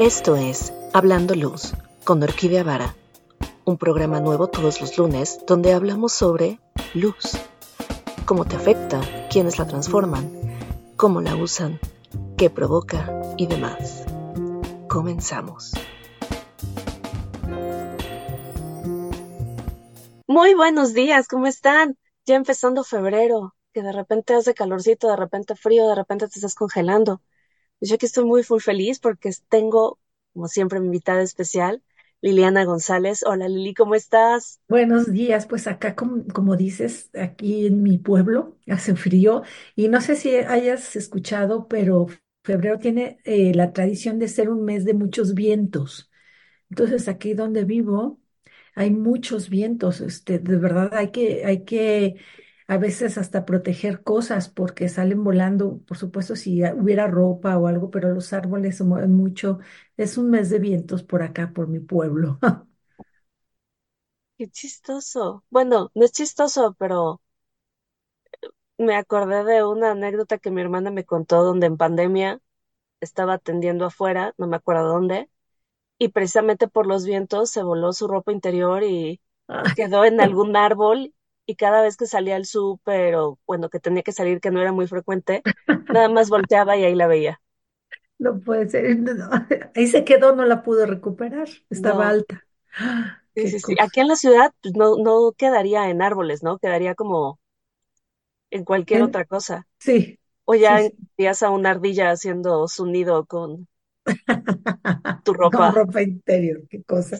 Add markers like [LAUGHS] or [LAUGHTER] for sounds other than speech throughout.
Esto es Hablando Luz con Orquídea Vara, un programa nuevo todos los lunes donde hablamos sobre luz, cómo te afecta, quiénes la transforman, cómo la usan, qué provoca y demás. Comenzamos. Muy buenos días, ¿cómo están? Ya empezando febrero, que de repente hace calorcito, de repente frío, de repente te estás congelando. Yo aquí estoy muy, muy feliz porque tengo, como siempre, mi invitada especial, Liliana González. Hola Lili, ¿cómo estás? Buenos días, pues acá como, como dices, aquí en mi pueblo hace frío y no sé si hayas escuchado, pero febrero tiene eh, la tradición de ser un mes de muchos vientos. Entonces aquí donde vivo hay muchos vientos, este, de verdad hay que, hay que a veces hasta proteger cosas porque salen volando, por supuesto, si hubiera ropa o algo, pero los árboles se mueven mucho. Es un mes de vientos por acá, por mi pueblo. [LAUGHS] Qué chistoso. Bueno, no es chistoso, pero me acordé de una anécdota que mi hermana me contó donde en pandemia estaba atendiendo afuera, no me acuerdo dónde, y precisamente por los vientos se voló su ropa interior y Ay, quedó en [LAUGHS] algún árbol y cada vez que salía al súper o bueno, que tenía que salir, que no era muy frecuente, nada más volteaba y ahí la veía. [LAUGHS] no puede ser. no, [LAUGHS] no, Ahí se quedó, no la pudo recuperar. Estaba No, alta. Ah, sí, sí, sí. Aquí en la ciudad pues, no, no quedaría en árboles, ¿no? Quedaría como en cualquier otra cosa. sí, O ya envías a una ardilla haciendo su nido con [LAUGHS] tu Con ropa. ropa interior, qué cosa.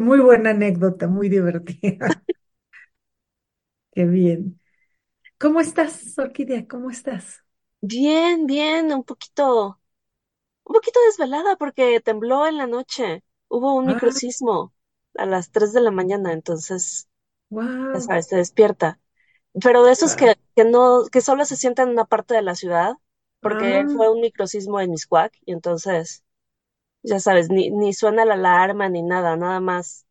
Muy buena anécdota, muy divertida. Qué bien. ¿Cómo estás, Orquídea? ¿Cómo estás? Bien, bien, un poquito, un poquito desvelada porque tembló en la noche. Hubo un Ah, microsismo a las 3 de la mañana, entonces, ya wow. sabes, te despierta. Pero de esos que, que no, que solo se sienten en una parte de la ciudad, porque Ah, fue un microsismo en Miscuac, y entonces, ya sabes, ni, ni suena la alarma ni nada, nada más,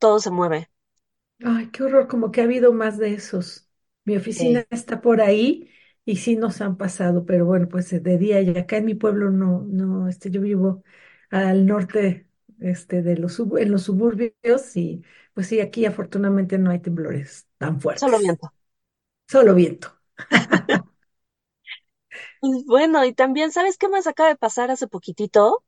todo se mueve. Ay, qué horror, como que ha habido más de esos. Mi Sí. oficina está por ahí y sí nos han pasado, pero bueno, pues de día y acá en mi pueblo no, no, este, yo vivo al norte, este, de los, sub- en los suburbios y pues sí, aquí afortunadamente no hay temblores tan Solo fuertes, viento. solo viento. Y bueno, y también, ¿sabes qué más acaba de pasar hace poquitito?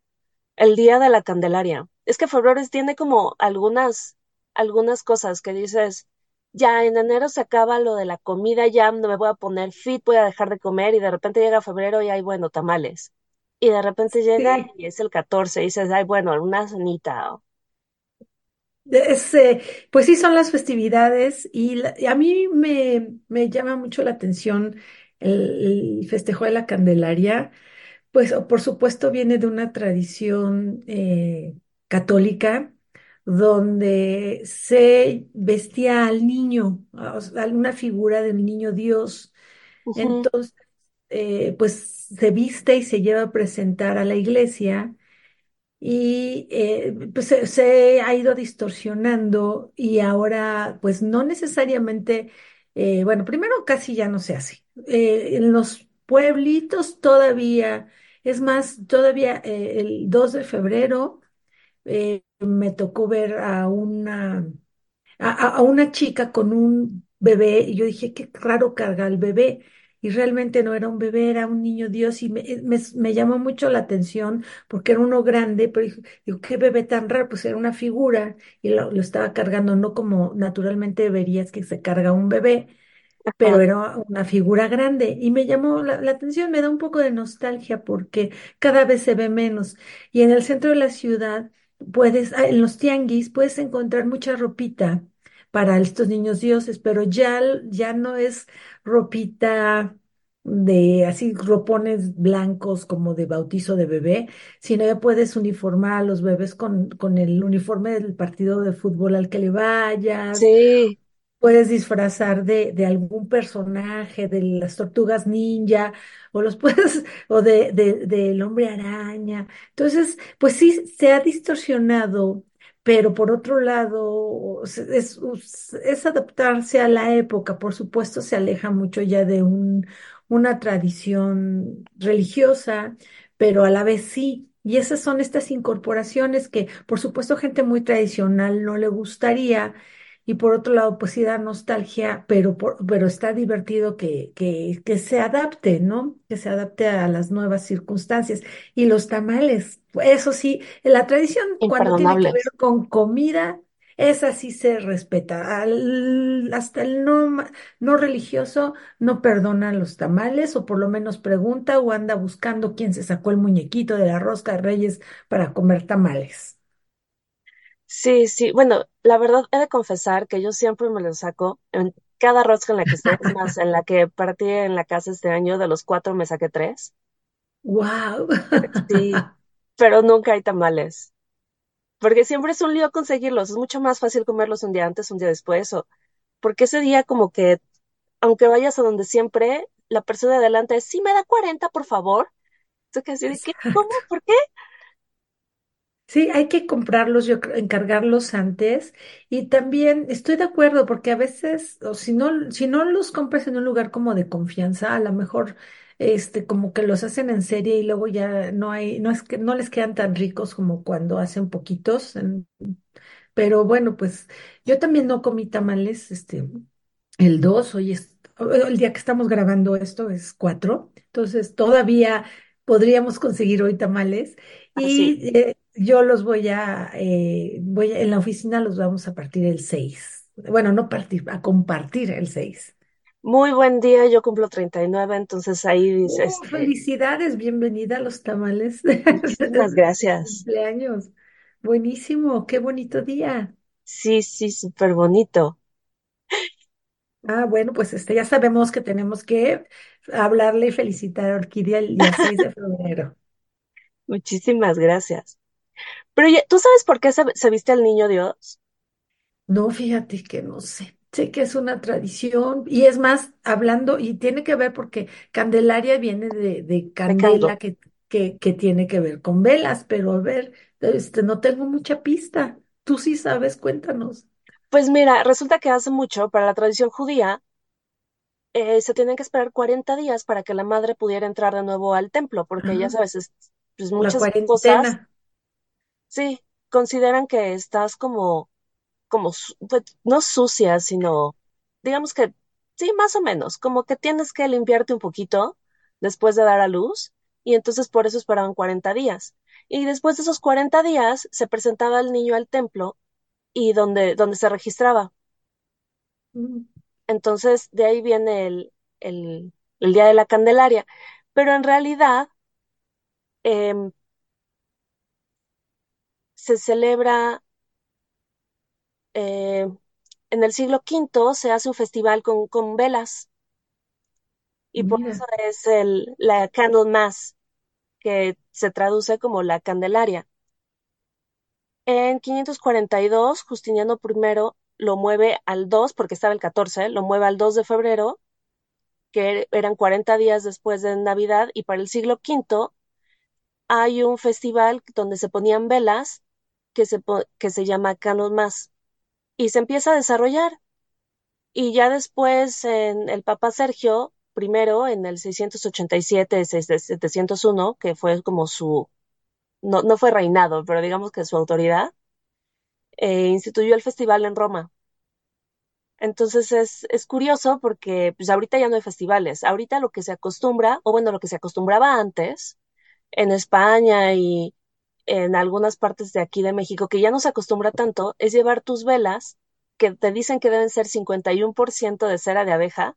El Día de la Candelaria. Es que febrero tiene como algunas, algunas cosas que dices, ya en enero se acaba lo de la comida, ya no me voy a poner fit, voy a dejar de comer, y de repente llega febrero y hay, bueno, tamales. Y de repente llega Sí. y es el 14 y dices, ay, bueno, una cenita. o- Es, eh, pues sí, son las festividades y, la- y a mí me, me llama mucho la atención el, el festejo de la Candelaria, pues por supuesto viene de una tradición eh, católica donde se vestía al niño, a- una figura del niño Dios. Entonces, eh, pues se viste y se lleva a presentar a la iglesia y eh, pues se, se ha ido distorsionando y ahora pues no necesariamente, eh, bueno, primero casi ya no se hace. Eh, en los pueblitos todavía, es más, todavía eh, el 2 de febrero eh, me tocó ver a una a, una chica con un bebé y yo dije, qué raro carga el bebé. Y realmente no era un bebé, era un niño Dios y me, me, me llamó mucho la atención porque era uno grande, pero digo, qué bebé tan raro, pues era una figura y lo, lo estaba cargando, no como naturalmente verías que se carga un bebé, pero era una figura grande y me llamó la, la atención, me da un poco de nostalgia porque cada vez se ve menos. Y en el centro de la ciudad puedes, ah, en los tianguis puedes encontrar mucha ropita para estos niños dioses, pero ya, ya no es ropita de así ropones blancos como de bautizo de bebé, sino ya puedes uniformar a los bebés con, con el uniforme del partido de fútbol al que le vayas Sí, puedes disfrazar de, de algún personaje, de las tortugas ninja, o los [LAUGHS] puedes, o de, de, del hombre araña. Entonces, pues sí, se ha distorsionado, pero por otro lado, es, es adaptarse a la época. Por supuesto, se aleja mucho ya de un, una tradición religiosa, pero a la vez sí. Y esas son estas incorporaciones que, por supuesto, gente muy tradicional no le gustaría. Y por otro lado, pues sí da nostalgia, pero, por- pero está divertido que, que, que se adapte, ¿no? Que se adapte a las nuevas circunstancias. Y los tamales, eso sí, la tradición cuando tiene que ver con comida, esa sí se respeta. Al- hasta el no, no religioso no perdona los tamales, o por lo menos pregunta o anda buscando quién se sacó el muñequito de la rosca de Reyes para comer tamales. Sí, sí. Bueno, la verdad he de confesar que yo siempre me lo saco en cada rosca en la que esté. Es más, en la que partí en la casa este año, de los cuatro me saqué tres. ¡Wow! Sí, pero nunca hay tamales. Porque siempre es un lío conseguirlos. Es mucho más fácil comerlos un día antes, un día después. O porque ese día como que, aunque vayas a donde siempre, la persona de adelante es, sí, me da 40, por favor. Entonces, que así de qué, ¿cómo? ¿Por qué? Sí, hay que comprarlos, yo creo, encargarlos antes. Y también estoy de acuerdo, porque a veces, o si no, si no los compras en un lugar como de confianza, a lo mejor este, como que los hacen en serie y luego ya no hay, no es que no les quedan tan ricos como cuando hacen poquitos. en- pero bueno, pues yo también no comí tamales, este, el 2 hoy es, el día que estamos grabando esto es 4 entonces todavía podríamos conseguir hoy tamales Así. y eh, yo los voy a, eh, voy a- en la oficina los vamos a partir el seis Bueno, no partir, a compartir el seis Muy buen día, yo cumplo 39, entonces ahí Oh, este, felicidades, bienvenida a los tamales [LAUGHS] muchísimas de gracias. cumpleaños. Buenísimo, qué bonito día. Sí, sí, súper bonito. Ah, bueno, pues este, ya sabemos que tenemos que hablarle y felicitar a Orquídea el día 6 de [LAUGHS] febrero. Muchísimas gracias. Pero ya- ¿tú sabes por qué se, se viste al niño Dios? No, fíjate que no sé. Sé que es una tradición y es más, hablando, y tiene que ver porque Candelaria viene de, de candela que, que, que tiene que ver con velas, pero a ver, este, no tengo mucha pista. Tú sí sabes, cuéntanos. Pues mira, resulta que hace mucho, para la tradición judía, eh, se tienen que esperar 40 días para que la madre pudiera entrar de nuevo al templo, porque ya Ah, sabes, es- pues muchas cuarentena. Sí, consideran que estás como, como, su- pues, no sucia, sino, digamos que, sí, más o menos, como que tienes que limpiarte un poquito después de dar a luz, y entonces por eso esperaban 40 días. Y después de esos 40 días se presentaba el niño al templo y donde, donde se registraba. Mm, Entonces, de ahí viene el, el, el Día de la Candelaria. Pero en realidad em, se celebra eh, en el siglo V, se hace un festival con, con velas y por eso es el, la Candlemas, que se traduce como la Candelaria. En 542, Justiniano I lo mueve al 2, porque estaba el 14, lo mueve al 2 de febrero, que eran 40 días después de Navidad, y para el siglo V hay un festival donde se ponían velas que se, que se llama Canon Más y se empieza a desarrollar. Y ya después, en el Papa Sergio, primero en el 687, 701, que fue como su, no, no fue reinado, pero digamos que su autoridad, eh, instituyó el festival en Roma. Entonces es, es curioso porque pues ahorita ya no hay festivales. Ahorita lo que se acostumbra, o bueno, lo que se acostumbraba antes en España y en algunas partes de aquí de México, que ya no se acostumbra tanto, es llevar tus velas, que te dicen que deben ser 51% de cera de abeja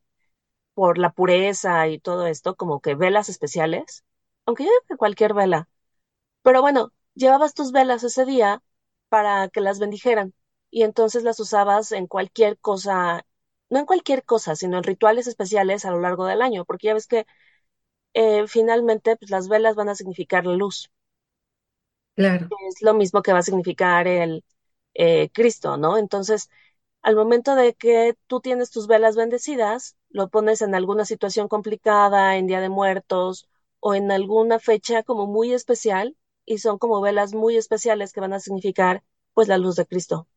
por la pureza y todo esto, como que velas especiales, aunque yo que cualquier vela. Pero bueno, llevabas tus velas ese día para que las bendijeran y entonces las usabas en cualquier cosa, no en cualquier cosa, sino en rituales especiales a lo largo del año, porque ya ves que eh, finalmente pues, las velas van a significar la luz. Claro. es lo mismo que va a significar el eh, Cristo, ¿no? Entonces, al momento de que tú tienes tus velas bendecidas, lo pones en alguna situación complicada, en Día de Muertos o en alguna fecha como muy especial, y son como velas muy especiales que van a significar pues la luz de Cristo.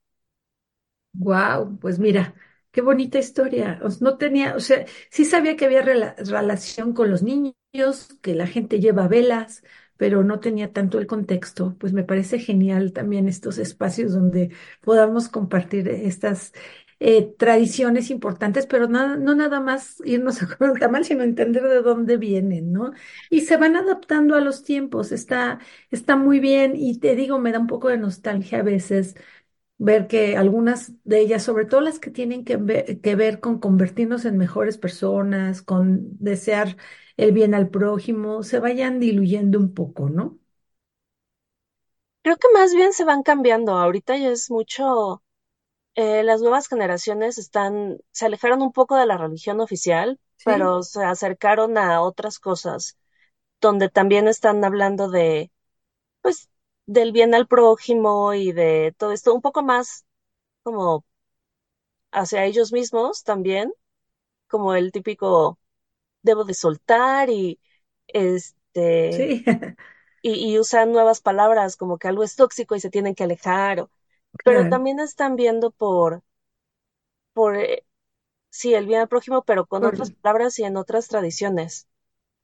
Wow, pues mira, qué bonita historia. No tenía, o sea, sí sabía que había rela- relación con los niños, que la gente lleva velas, pero no tenía tanto el contexto, pues me parece genial también estos espacios donde podamos compartir estas eh, tradiciones importantes, pero no, no nada más irnos [LAUGHS] a comer un tamal, sino entender de dónde vienen, ¿no? Y se van adaptando a los tiempos, está, está muy bien y te digo, me da un poco de nostalgia a veces ver que algunas de ellas, sobre todo las que tienen que ver, que ver con convertirnos en mejores personas, con desear el bien al prójimo, se vayan diluyendo un poco, ¿no? Creo que más bien se van cambiando. Ahorita ya es mucho, eh, las nuevas generaciones están, se alejaron un poco de la religión oficial, Sí, pero se acercaron a otras cosas, donde también están hablando de, pues, del bien al prójimo y de todo esto, un poco más como hacia ellos mismos también, como el típico debo de soltar y este sí, [LAUGHS] y, y usan nuevas palabras como que algo es tóxico y se tienen que alejar, o- pero también están viendo por, por eh, sí, el bien al prójimo, pero con por- otras palabras y en otras tradiciones.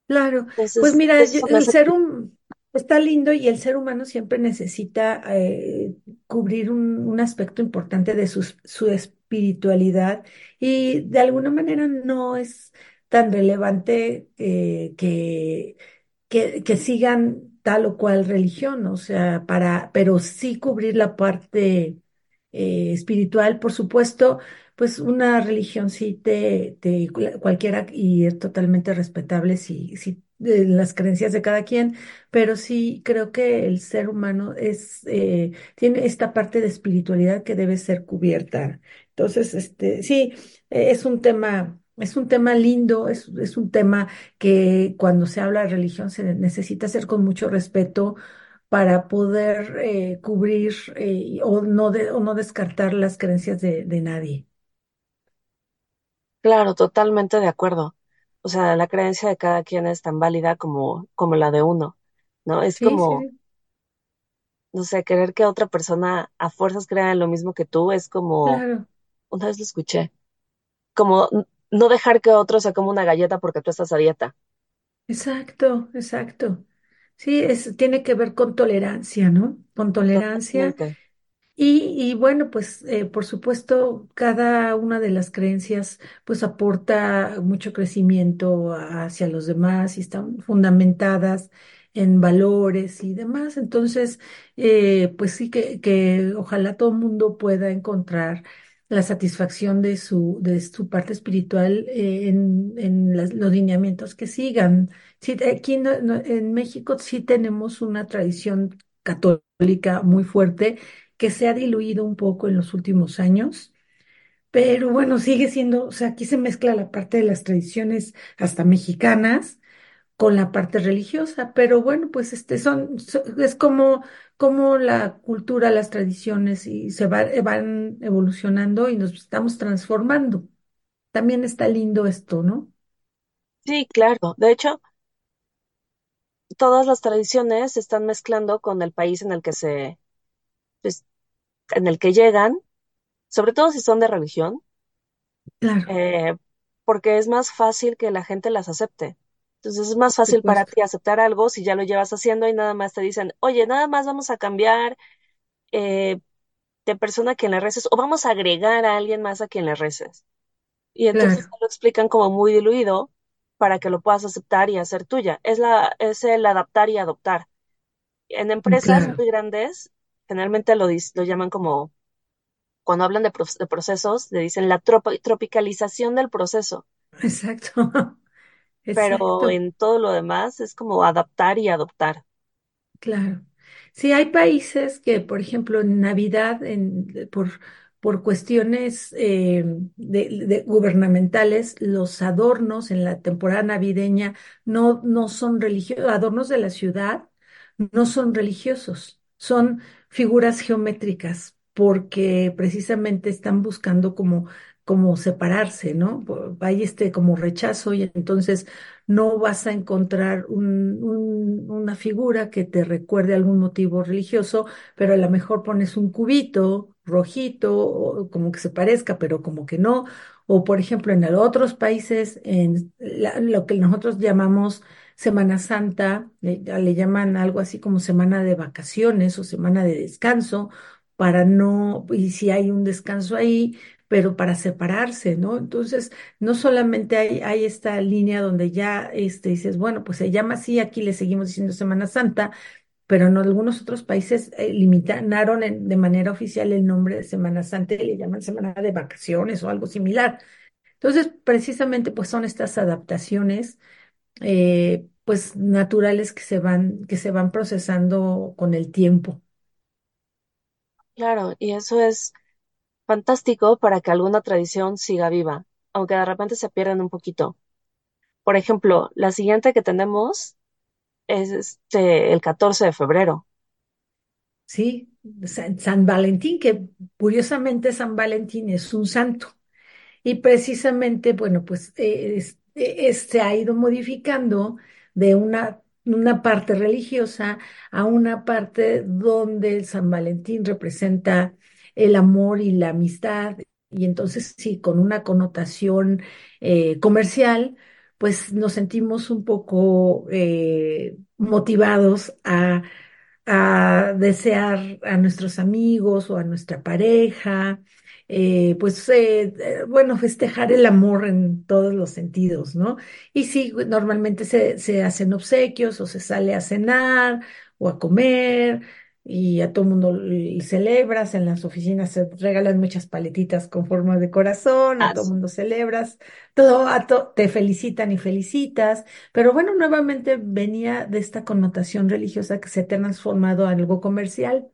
claro. Pues mira, yo- el hace, ser hum- está lindo y el ser humano siempre necesita eh, cubrir un, un aspecto importante de su, su espiritualidad y de alguna manera no es tan relevante eh, que que, sigan tal o cual religión, o sea, para, pero sí cubrir la parte eh, espiritual, por supuesto, pues una religión sí te, te cualquiera y es totalmente respetable si, si de las creencias de cada quien, pero sí creo que el ser humano es eh, tiene esta parte de espiritualidad que debe ser cubierta. Entonces, este, sí, eh, es un tema, es un tema lindo, es, es un tema que cuando se habla de religión se necesita hacer con mucho respeto para poder eh, cubrir eh, o, no de- o no descartar las creencias de, de nadie. claro, totalmente de acuerdo. O sea, la creencia de cada quien es tan válida como, como la de uno, ¿no? Es Sí, como, sí, no sé, querer que otra persona a fuerzas crea en lo mismo que tú, es como, claro, una vez lo escuché, como no dejar que otro se coma una galleta porque tú estás a dieta. exacto, exacto. Sí, es, tiene que ver con tolerancia, ¿no? Con tolerancia. Y, y bueno, pues eh, por supuesto, cada una de las creencias pues aporta mucho crecimiento hacia los demás y están fundamentadas en valores y demás. Entonces, eh, pues sí que, que ojalá todo el mundo pueda encontrar la satisfacción de su, de su parte espiritual eh, en, en los lineamientos que sigan. Sí, aquí no- no- en México sí tenemos una tradición católica muy fuerte que se ha diluido un poco en los últimos años, pero bueno, sigue siendo, o sea, aquí se mezcla la parte de las tradiciones hasta mexicanas con la parte religiosa, pero bueno, pues este son, so- es como, como la cultura, las tradiciones y se va- van evolucionando y nos estamos transformando. También está lindo esto, ¿no? Sí, claro. De hecho, todas las tradiciones se están mezclando con el país en el que se, pues, en el que llegan, sobre todo si son de religión, Claro, eh, porque es más fácil que la gente las acepte. Entonces es más fácil para ti aceptar algo si ya lo llevas haciendo y nada más te dicen, oye, nada más vamos a cambiar eh, de persona a quien le reces o vamos a agregar a alguien más a quien le reces. Y entonces Claro, te lo explican como muy diluido para que lo puedas aceptar y hacer tuya. Es la, es el adaptar y adoptar. En empresas claro, muy grandes, generalmente lo, lo llaman como, cuando hablan de, pro- de procesos, le dicen la tropa- tropicalización del proceso, exacto, [LAUGHS] pero en todo lo demás es como adaptar y adoptar. Claro. Sí, hay países que, por ejemplo, en Navidad, en, por, por cuestiones eh, de, de gubernamentales, los adornos en la temporada navideña no, no son religiosos, adornos de la ciudad no son religiosos, son figuras geométricas, porque precisamente están buscando como, como separarse, ¿no? Hay este como rechazo y entonces no vas a encontrar un- un- una figura que te recuerde algún motivo religioso, pero a lo mejor pones un cubito rojito, como que se parezca, pero como que no. O por ejemplo, en otros países, en lo que nosotros llamamos Semana Santa, le llaman algo así como semana de vacaciones o semana de descanso, para no, y si hay un descanso ahí, pero para separarse, ¿no? Entonces, no solamente hay, esta línea donde ya este, dices, bueno, pues se llama así, aquí le seguimos diciendo Semana Santa, pero en algunos otros países eh, limitaron de manera oficial el nombre de Semana Santa y le llaman Semana de Vacaciones o algo similar. Entonces, precisamente, pues son estas adaptaciones, eh, pues naturales que se van, que se van procesando con el tiempo. Claro, y eso es fantástico para que alguna tradición siga viva, aunque de repente se pierdan un poquito. Por ejemplo, la siguiente que tenemos es este, el 14 de febrero. Sí, San, Valentín, que curiosamente San Valentín es un santo. Y precisamente, bueno, pues es- eh, es- se ha ido modificando de una, una parte religiosa a una parte donde el San Valentín representa el amor y la amistad. Y entonces, sí, con una connotación eh, comercial, pues nos sentimos un poco eh, motivados a a desear a nuestros amigos o a nuestra pareja, eh, pues bueno, festejar el amor en todos los sentidos, ¿no? Y sí, normalmente se, se hacen obsequios o se sale a cenar o a comer y a todo el mundo celebras, en las oficinas se regalan muchas paletitas con forma de corazón, a Ah, todo el mundo celebras, todo, a to- te felicitan y felicitas. Pero bueno, nuevamente venía de esta connotación religiosa que se ha transformado a algo comercial.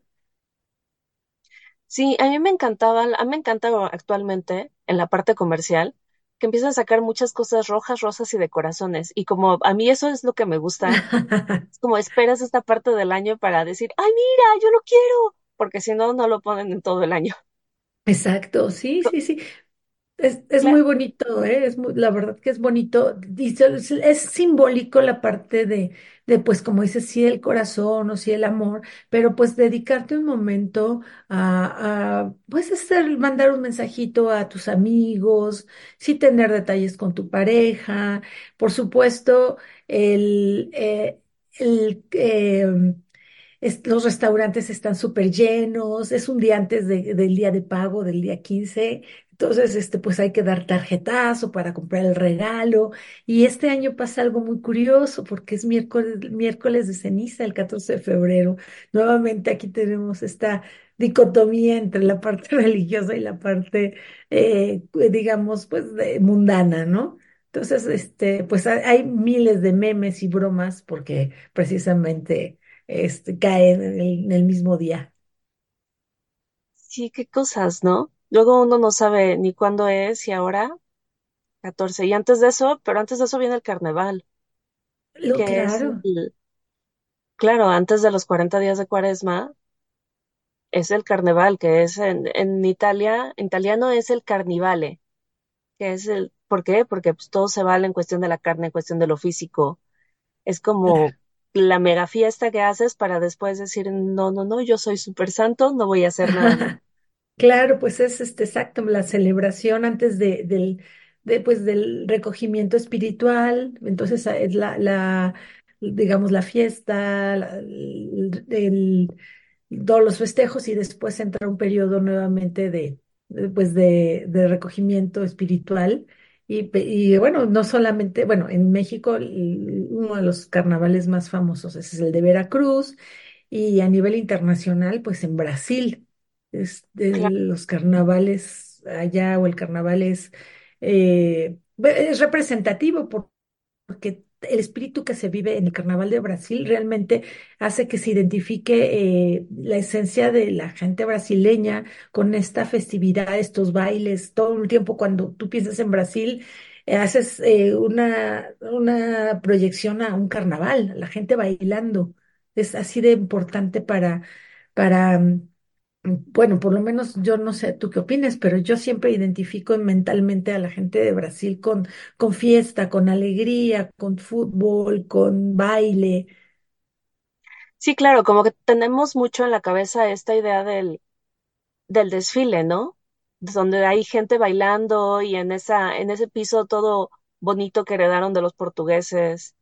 Sí, a mí me encantaba, a mí me encanta actualmente en la parte comercial que empiezan a sacar muchas cosas rojas, rosas y de corazones. Y como a mí eso es lo que me gusta, [LAUGHS] es como esperas esta parte del año para decir, ay, mira, yo lo quiero, porque si no, no lo ponen en todo el año. Exacto, sí, sí, sí. Es, es muy bonito, ¿eh? Es muy- la verdad que es bonito. Es, es simbólico la parte de, de, pues, como dices, sí, el corazón o sí, el amor, pero pues dedicarte un momento a, a, pues, hacer, mandar un mensajito a tus amigos, sí tener detalles con tu pareja, por supuesto, el, eh, el, es- los restaurantes están súper llenos, es un día antes de- del día de pago, del día 15, entonces este, pues hay que dar tarjetazo para comprar el regalo. Y este año pasa algo muy curioso porque es miércoles, miércoles de ceniza, el 14 de febrero. Nuevamente aquí tenemos esta dicotomía entre la parte [LAUGHS] religiosa y la parte, eh, digamos, pues de- mundana, ¿no? Entonces, este, pues hay miles de memes y bromas porque precisamente este, cae en el, en el mismo día. sí, qué cosas, ¿no? Luego uno no sabe ni cuándo es y ahora 14. Y antes de eso, pero antes de eso viene el carnaval, Lo, que es claro, el, claro, antes de los 40 días de Cuaresma, es el carnaval, que es en, en Italia, en italiano es el carnivale, que es el, ¿por qué? Porque pues, todo se vale en cuestión de la carne, en cuestión de lo físico. Es como la mega fiesta que haces para después decir, no, no, no, yo soy súper santo, no voy a hacer nada más. [LAUGHS] claro, pues es este exacto, la celebración antes de, del, de, pues, del recogimiento espiritual, entonces ah, es la, la, digamos, la fiesta, la- todos los festejos y después entra un periodo nuevamente de, pues de, de recogimiento espiritual. Y, y bueno, no solamente, bueno, en México uno de los carnavales más famosos es el de Veracruz y a nivel internacional, pues en Brasil, es de Claro, los carnavales allá o el carnaval es, eh, es representativo por- porque el espíritu que se vive en el carnaval de Brasil realmente hace que se identifique eh, la esencia de la gente brasileña con esta festividad, estos bailes, todo el tiempo cuando tú piensas en Brasil, eh, haces eh, una, una proyección a un carnaval, la gente bailando. Es así de importante para, para, mm, bueno, por lo menos yo no sé tú qué opinas, pero yo siempre identifico mentalmente a la gente de Brasil con, con fiesta, con alegría, con fútbol, con baile. sí, claro, como que tenemos mucho en la cabeza esta idea del, del desfile, ¿no? Donde hay gente bailando y en esa, en ese piso todo bonito que heredaron de los portugueses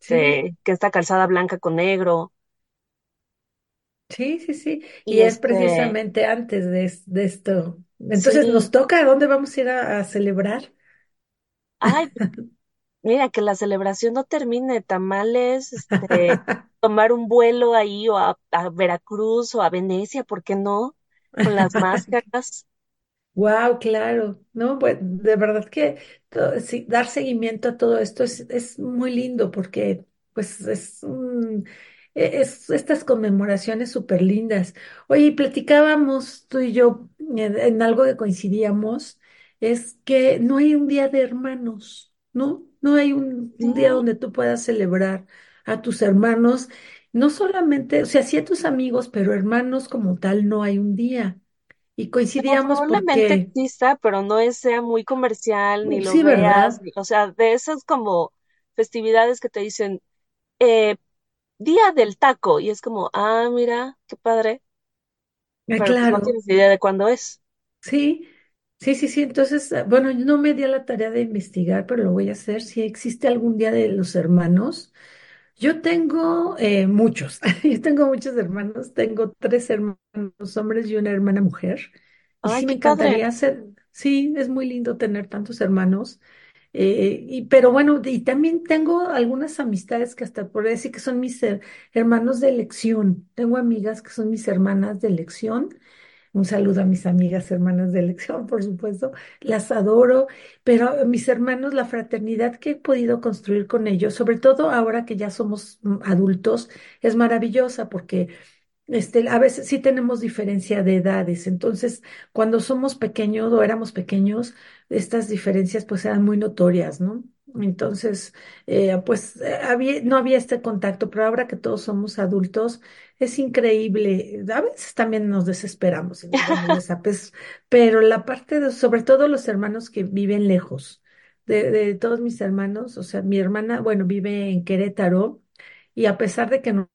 Sí, este, que esta calzada blanca con negro, sí, sí, sí. y Y es este, precisamente antes de, es- de esto. Entonces nos toca, ¿a dónde vamos a ir a, a celebrar? ay, [LAUGHS] mira, que la celebración no termine, tamales, este, [LAUGHS] tomar un vuelo ahí o a, a Veracruz o a Venecia, ¿por qué no? Con las máscaras. [LAUGHS] Wow, claro, no, pues de verdad que to- sí, dar seguimiento a todo esto es, es muy lindo porque pues es, un- es estas conmemoraciones súper lindas. Oye, platicábamos tú y yo en, en algo que coincidíamos, es que no hay un día de hermanos, ¿no? No hay un, día donde tú puedas celebrar a tus hermanos, no solamente, o sea, sí a tus amigos, pero hermanos como tal no hay un día. Y no, coincidíamos probablemente porque, exista, pero no es, sea muy comercial, ni lo sí, veas, ¿verdad? ni- o sea, de esas como festividades que te dicen, eh, Día del Taco, y es como, ah, mira, qué padre, pero pues no claro, tienes idea de cuándo es. sí, sí, sí, sí. Entonces, ah, bueno, yo no me di a la tarea de investigar, pero lo voy a hacer. Si existe algún día de los hermanos, yo tengo eh, muchos, [LAUGHS] yo tengo muchos hermanos, tengo tres hermanos hombres y una hermana mujer. Y Ay, sí me qué padre. encantaría hacer, sí, es muy lindo tener tantos hermanos. Eh, y, pero bueno, y también tengo algunas amistades que hasta por decir que son mis her- hermanos de elección. Tengo amigas que son mis hermanas de elección. Un saludo a mis amigas hermanas de elección, [LAUGHS] por supuesto. Las adoro, pero mis hermanos, la fraternidad que he podido construir con ellos, sobre todo ahora que ya somos mm, adultos, es maravillosa porque este, a veces sí tenemos diferencia de edades, entonces cuando somos pequeños o éramos pequeños, estas diferencias pues eran muy notorias, ¿no? Entonces, eh, pues eh, había, no había este contacto, pero ahora que todos somos adultos, es increíble. A veces también nos desesperamos y nos [LAUGHS] pero la parte de, sobre todo los hermanos que viven lejos, de, de todos mis hermanos, o sea, mi hermana, bueno, vive en Querétaro y a pesar de que no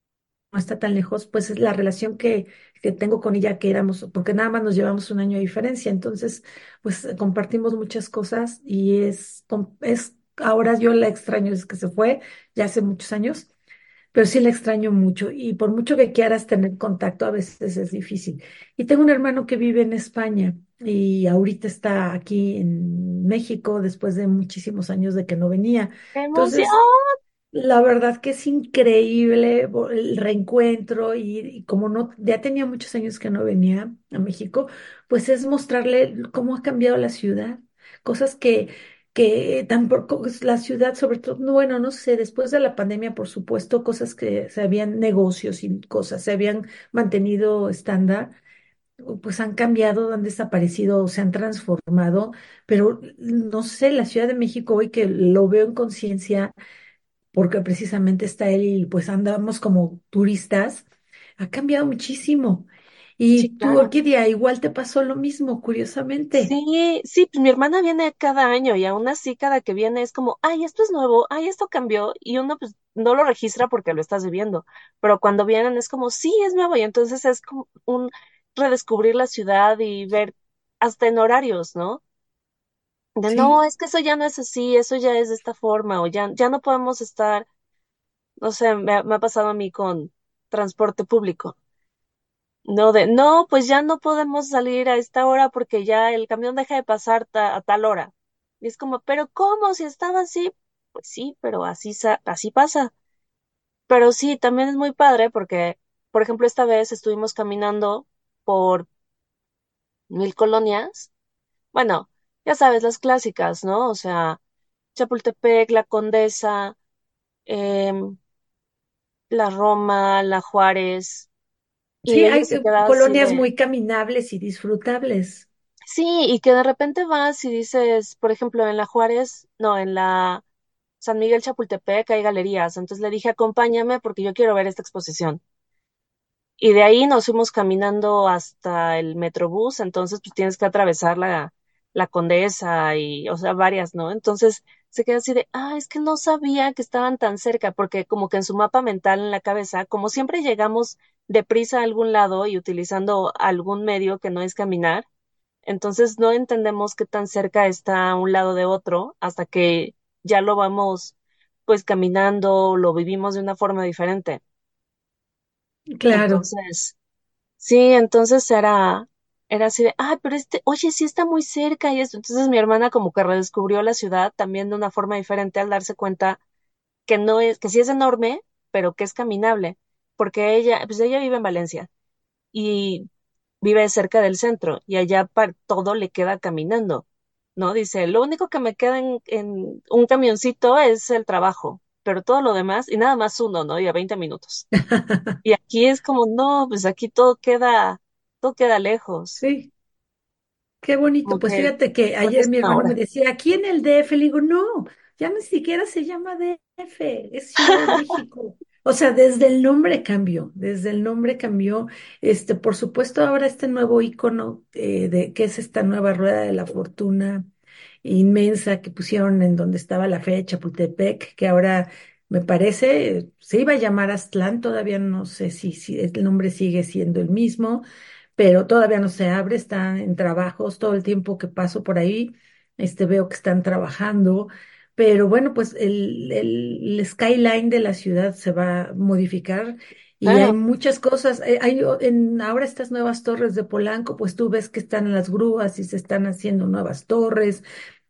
no está tan lejos, pues es la relación que, que tengo con ella, que éramos, porque nada más nos llevamos un año de diferencia, entonces, pues compartimos muchas cosas y es, es, ahora yo la extraño desde que se fue, ya hace muchos años, pero sí la extraño mucho y por mucho que quieras tener contacto, a veces es difícil. Y tengo un hermano que vive en España y ahorita está aquí en México después de muchísimos años de que no venía. ¡Qué emoción! Entonces, la verdad que es increíble el reencuentro y, como no, ya tenía muchos años que no venía a México, pues es mostrarle cómo ha cambiado la ciudad, cosas que, que tampoco, pues, la ciudad sobre todo, no, bueno, no sé, después de la pandemia, por supuesto, cosas que se habían, negocios y cosas se habían mantenido estándar, pues han cambiado, han desaparecido, se han transformado, pero no sé, la Ciudad de México hoy que lo veo en conciencia porque precisamente está él y pues andamos como turistas, ha cambiado muchísimo. Sí, Y tú, claro. Orquídea, igual te pasó lo mismo, curiosamente. Sí, sí, pues mi hermana viene cada año y aún así cada que viene es como, ay, esto es nuevo, ay, esto cambió y uno pues no lo registra porque lo estás viviendo, pero cuando vienen es como, sí, es nuevo y entonces es como un redescubrir la ciudad y ver hasta en horarios, ¿no? De no, es que eso ya no es así, eso ya es de esta forma o ya, ya no podemos estar, no sé, me ha, me ha pasado a mí con transporte público. No, de, no, pues ya no podemos salir a esta hora porque ya el camión deja de pasar ta- a tal hora. Y es como, pero ¿cómo? Si estaba así, pues sí, pero así, sa- así pasa. Pero sí, también es muy padre porque, por ejemplo, esta vez estuvimos caminando por mil colonias. Bueno, ya sabes, las clásicas, ¿no? O sea, Chapultepec, La Condesa, em, la Roma, la Juárez. Y sí, hay se eh, queda así colonias de, muy caminables y disfrutables. Sí, y que de repente vas y dices, por ejemplo, en la Juárez, no, en la San Miguel Chapultepec hay galerías. Entonces le dije, acompáñame porque yo quiero ver esta exposición. Y de ahí nos fuimos caminando hasta el Metrobús, entonces pues tienes que atravesar la, la Condesa y, o sea, varias, ¿no? Entonces se queda así de, ah, es que no sabía que estaban tan cerca, porque como que en su mapa mental en la cabeza, como siempre llegamos deprisa a algún lado y utilizando algún medio que no es caminar, entonces no entendemos qué tan cerca está un lado de otro hasta que ya lo vamos pues caminando, lo vivimos de una forma diferente. Claro. Entonces, sí, entonces era, era así de, ah, pero este, oye, sí está muy cerca y esto. Entonces mi hermana como que redescubrió la ciudad también de una forma diferente al darse cuenta que no es, que sí es enorme, pero que es caminable, porque ella, pues ella vive en Valencia y vive cerca del centro y allá para todo le queda caminando, ¿no? Dice, lo único que me queda en, en un camioncito es el trabajo, pero todo lo demás, y nada más uno, ¿no? Y a 20 minutos. [LAUGHS] Y aquí es como, no, pues aquí todo queda, todo queda lejos, Sí. Qué bonito. Pues fíjate que ayer mi hermano me decía, aquí en el DF, le digo, no, ya ni siquiera se llama DF, es Ciudad de [LAUGHS] México. O sea, desde el nombre cambió, desde el nombre cambió. Este, por supuesto, ahora este nuevo icono eh, de que es esta nueva rueda de la fortuna inmensa que pusieron en donde estaba la fecha, Chapultepec, que ahora me parece se iba a llamar Aztlán, todavía no sé si, si el nombre sigue siendo el mismo pero todavía no se abre, está en trabajos, todo el tiempo que paso por ahí, este, veo que están trabajando, pero bueno, pues el, el, el skyline de la ciudad se va a modificar y hay muchas cosas, eh, hay en ahora estas nuevas torres de Polanco, pues tú ves que están en las grúas y se están haciendo nuevas torres.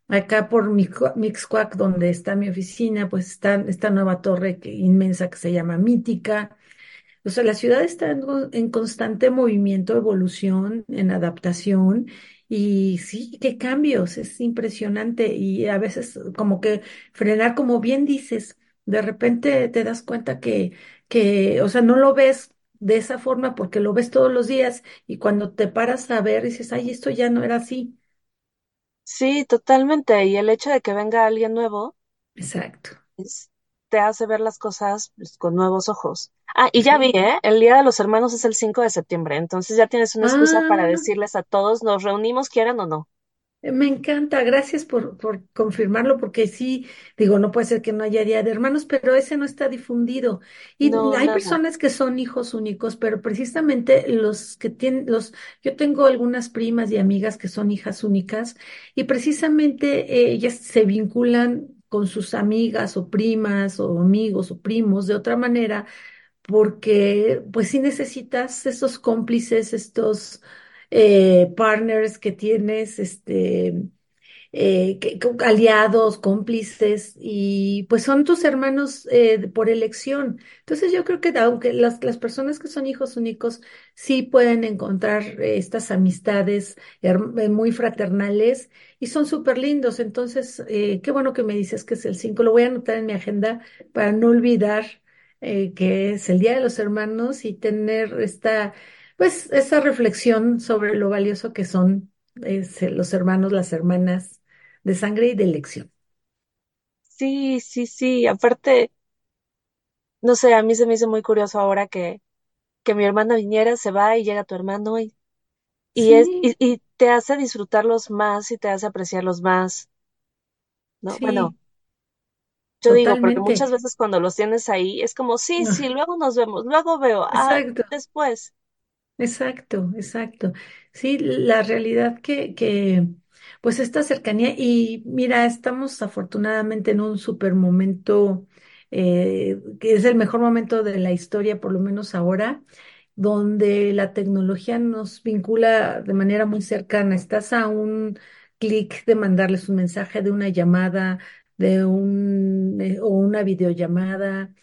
Acá por Mixcoac, donde está mi oficina, pues está esta nueva torre que, inmensa que se llama Mítica. O sea, la ciudad está en, con- en constante movimiento, evolución, en adaptación y sí, qué cambios, es impresionante y a veces como que frenar, como bien dices, de repente te das cuenta que, que, o sea, no lo ves de esa forma porque lo ves todos los días y cuando te paras a ver dices, ay, esto ya no era así. sí, totalmente. Y el hecho de que venga alguien nuevo Exacto. es- te hace ver las cosas pues, con nuevos ojos. Ah, y ya vi. ¿eh? El Día de los Hermanos es el 5 de septiembre, entonces ya tienes una excusa para Ah, decirles a todos, nos reunimos, quieran o no. Me encanta, gracias por, por confirmarlo, porque sí, digo, no puede ser que no haya Día de Hermanos, pero ese no está difundido. Y No, hay nada. personas que son hijos únicos, pero precisamente los que tienen, los, yo tengo algunas primas y amigas que son hijas únicas, y precisamente eh, ellas se vinculan con sus amigas o primas o amigos o primos de otra manera porque pues sí necesitas esos cómplices, estos eh, partners que tienes, este, eh, que- aliados, cómplices, y pues son tus hermanos eh, por elección. Entonces yo creo que aunque las, personas que son hijos únicos sí pueden encontrar eh, estas amistades eh, muy fraternales y son súper lindos. Entonces, qué bueno que me dices que es el 5. Lo voy a anotar en mi agenda para no olvidar que es el Día de los Hermanos y tener esta, pues, esa reflexión sobre lo valioso que son es, eh, los hermanos, las hermanas de sangre y de elección. Sí, sí, sí. Aparte, no sé, a mí se me hizo muy curioso ahora que, que mi hermana viniera, se va y llega tu hermano y, y es, y, te hace disfrutarlos más y te hace apreciarlos más, ¿no? Bueno, yo digo, porque muchas veces cuando los tienes ahí es como, sí, sí, luego nos vemos, luego veo, ah, después. Exacto, exacto. Sí, la realidad que, que, pues esta cercanía, y mira, estamos afortunadamente en un super momento, eh, que es el mejor momento de la historia, por lo menos ahora, donde la tecnología nos vincula de manera muy cercana. Estás a un clic de mandarles un mensaje, de una llamada, de un eh, o una videollamada.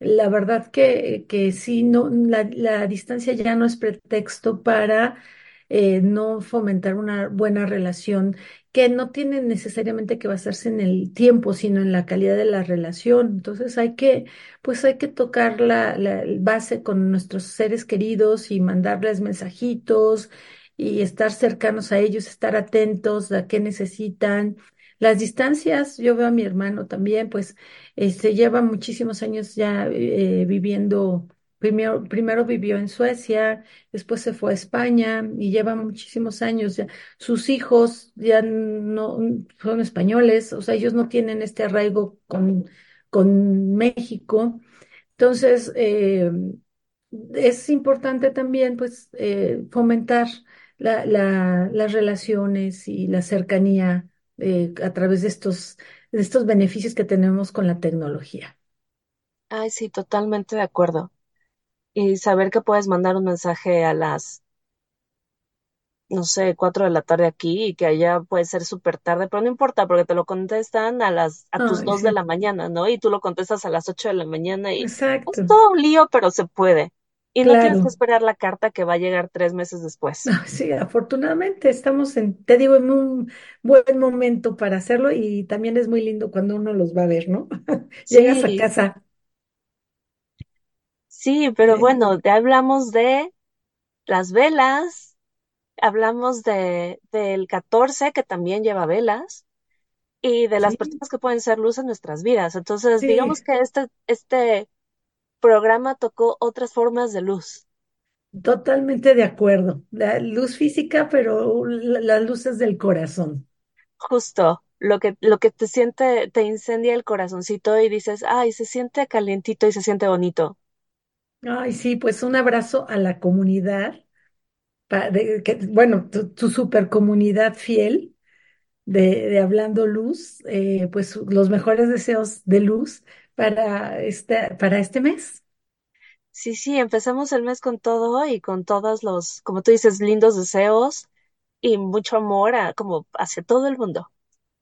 La verdad que, que sí, no, la, la distancia ya no es pretexto para eh, no fomentar una buena relación que no tiene necesariamente que basarse en el tiempo, sino en la calidad de la relación. Entonces hay que pues hay que tocar la, la base con nuestros seres queridos y mandarles mensajitos y estar cercanos a ellos, estar atentos a qué necesitan. Las distancias, yo veo a mi hermano también, pues este, lleva muchísimos años ya eh, viviendo. Primero, primero vivió en Suecia, después se fue a España y lleva muchísimos años ya. Sus hijos ya no son españoles, o sea, ellos no tienen este arraigo con, con México. Entonces, eh, es importante también, pues, eh, fomentar la- la- las relaciones y la cercanía eh, a través de estos, de estos beneficios que tenemos con la tecnología. Ay, sí, totalmente de acuerdo. Y saber que puedes mandar un mensaje a las, no sé, cuatro de la tarde aquí y que allá puede ser súper tarde, pero no importa porque te lo contestan a las, a tus Ay, dos de la mañana, ¿no? Y tú lo contestas a las ocho de la mañana y exacto, es todo un lío, pero se puede. Y no tienes que esperar la carta que va a llegar tres meses después. [LAUGHS] Sí, afortunadamente estamos en, te digo, en un buen momento para hacerlo y también es muy lindo cuando uno los va a ver, ¿no? [LAUGHS] Llegas a casa. sí, pero eh, bueno, ya hablamos de las velas, hablamos de, del 14 que también lleva velas. y de las sí, personas que pueden ser luz en nuestras vidas. Entonces, sí, digamos que este, este programa tocó otras formas de luz, totalmente de acuerdo. La luz física, pero la- las luces del corazón. justo lo que, lo que te siente, te incendia el corazoncito y dices, ay, se siente calientito y se siente bonito. Ay, sí, pues un abrazo a la comunidad, pa- de- que, bueno, tu, tu super comunidad fiel de, de Hablando Luz, eh, pues los mejores deseos de luz para este, para este mes. Sí, sí, empezamos el mes con todo y con todos los, como tú dices, lindos deseos y mucho amor a, como hacia todo el mundo.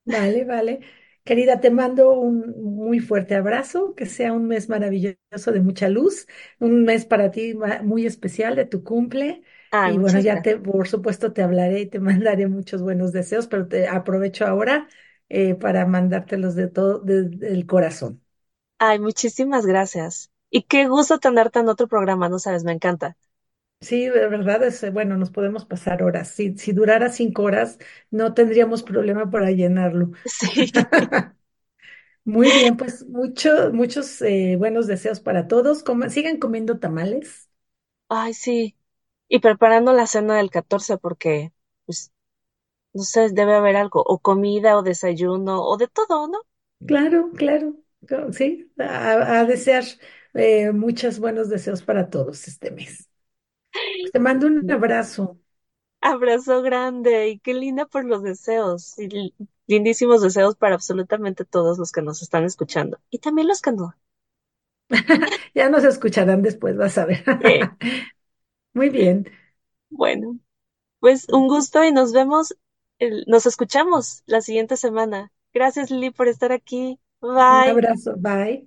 Vale, vale. Querida, te mando un muy fuerte abrazo, que sea un mes maravilloso de mucha luz, un mes para ti muy especial de tu cumple. Ay, Y bueno, ya te, por supuesto, te hablaré y te [LAUGHS] mandaré muchos buenos deseos, pero te aprovecho ahora eh, para mandártelos de todo, desde el corazón. Ay, muchísimas gracias. Y qué gusto tenerte en otro programa, no sabes, me encanta. Sí, de verdad es, bueno, nos podemos pasar horas. Si, si durara cinco horas, no tendríamos problema para llenarlo. [LAUGHS] Sí. [LAUGHS] Muy bien, pues mucho, muchos eh, buenos deseos para todos. Coma- sigan comiendo tamales. Ay, sí. Y preparando la cena del 14 porque, pues, no sé, debe haber algo, o comida, o desayuno, o de todo, ¿no? Claro, claro. Sí, a, a desear eh, muchos buenos deseos para todos este mes. Pues te mando un abrazo. Abrazo grande y qué linda por los deseos. Y li- lindísimos deseos para absolutamente todos los que nos están escuchando. Y también los que no. [LAUGHS] Ya nos escucharán después, vas a ver. [LAUGHS] Muy bien. bueno, pues un gusto y nos vemos, nos escuchamos la siguiente semana. Gracias, Lili, por estar aquí. Un Bye. abrazo. Bye.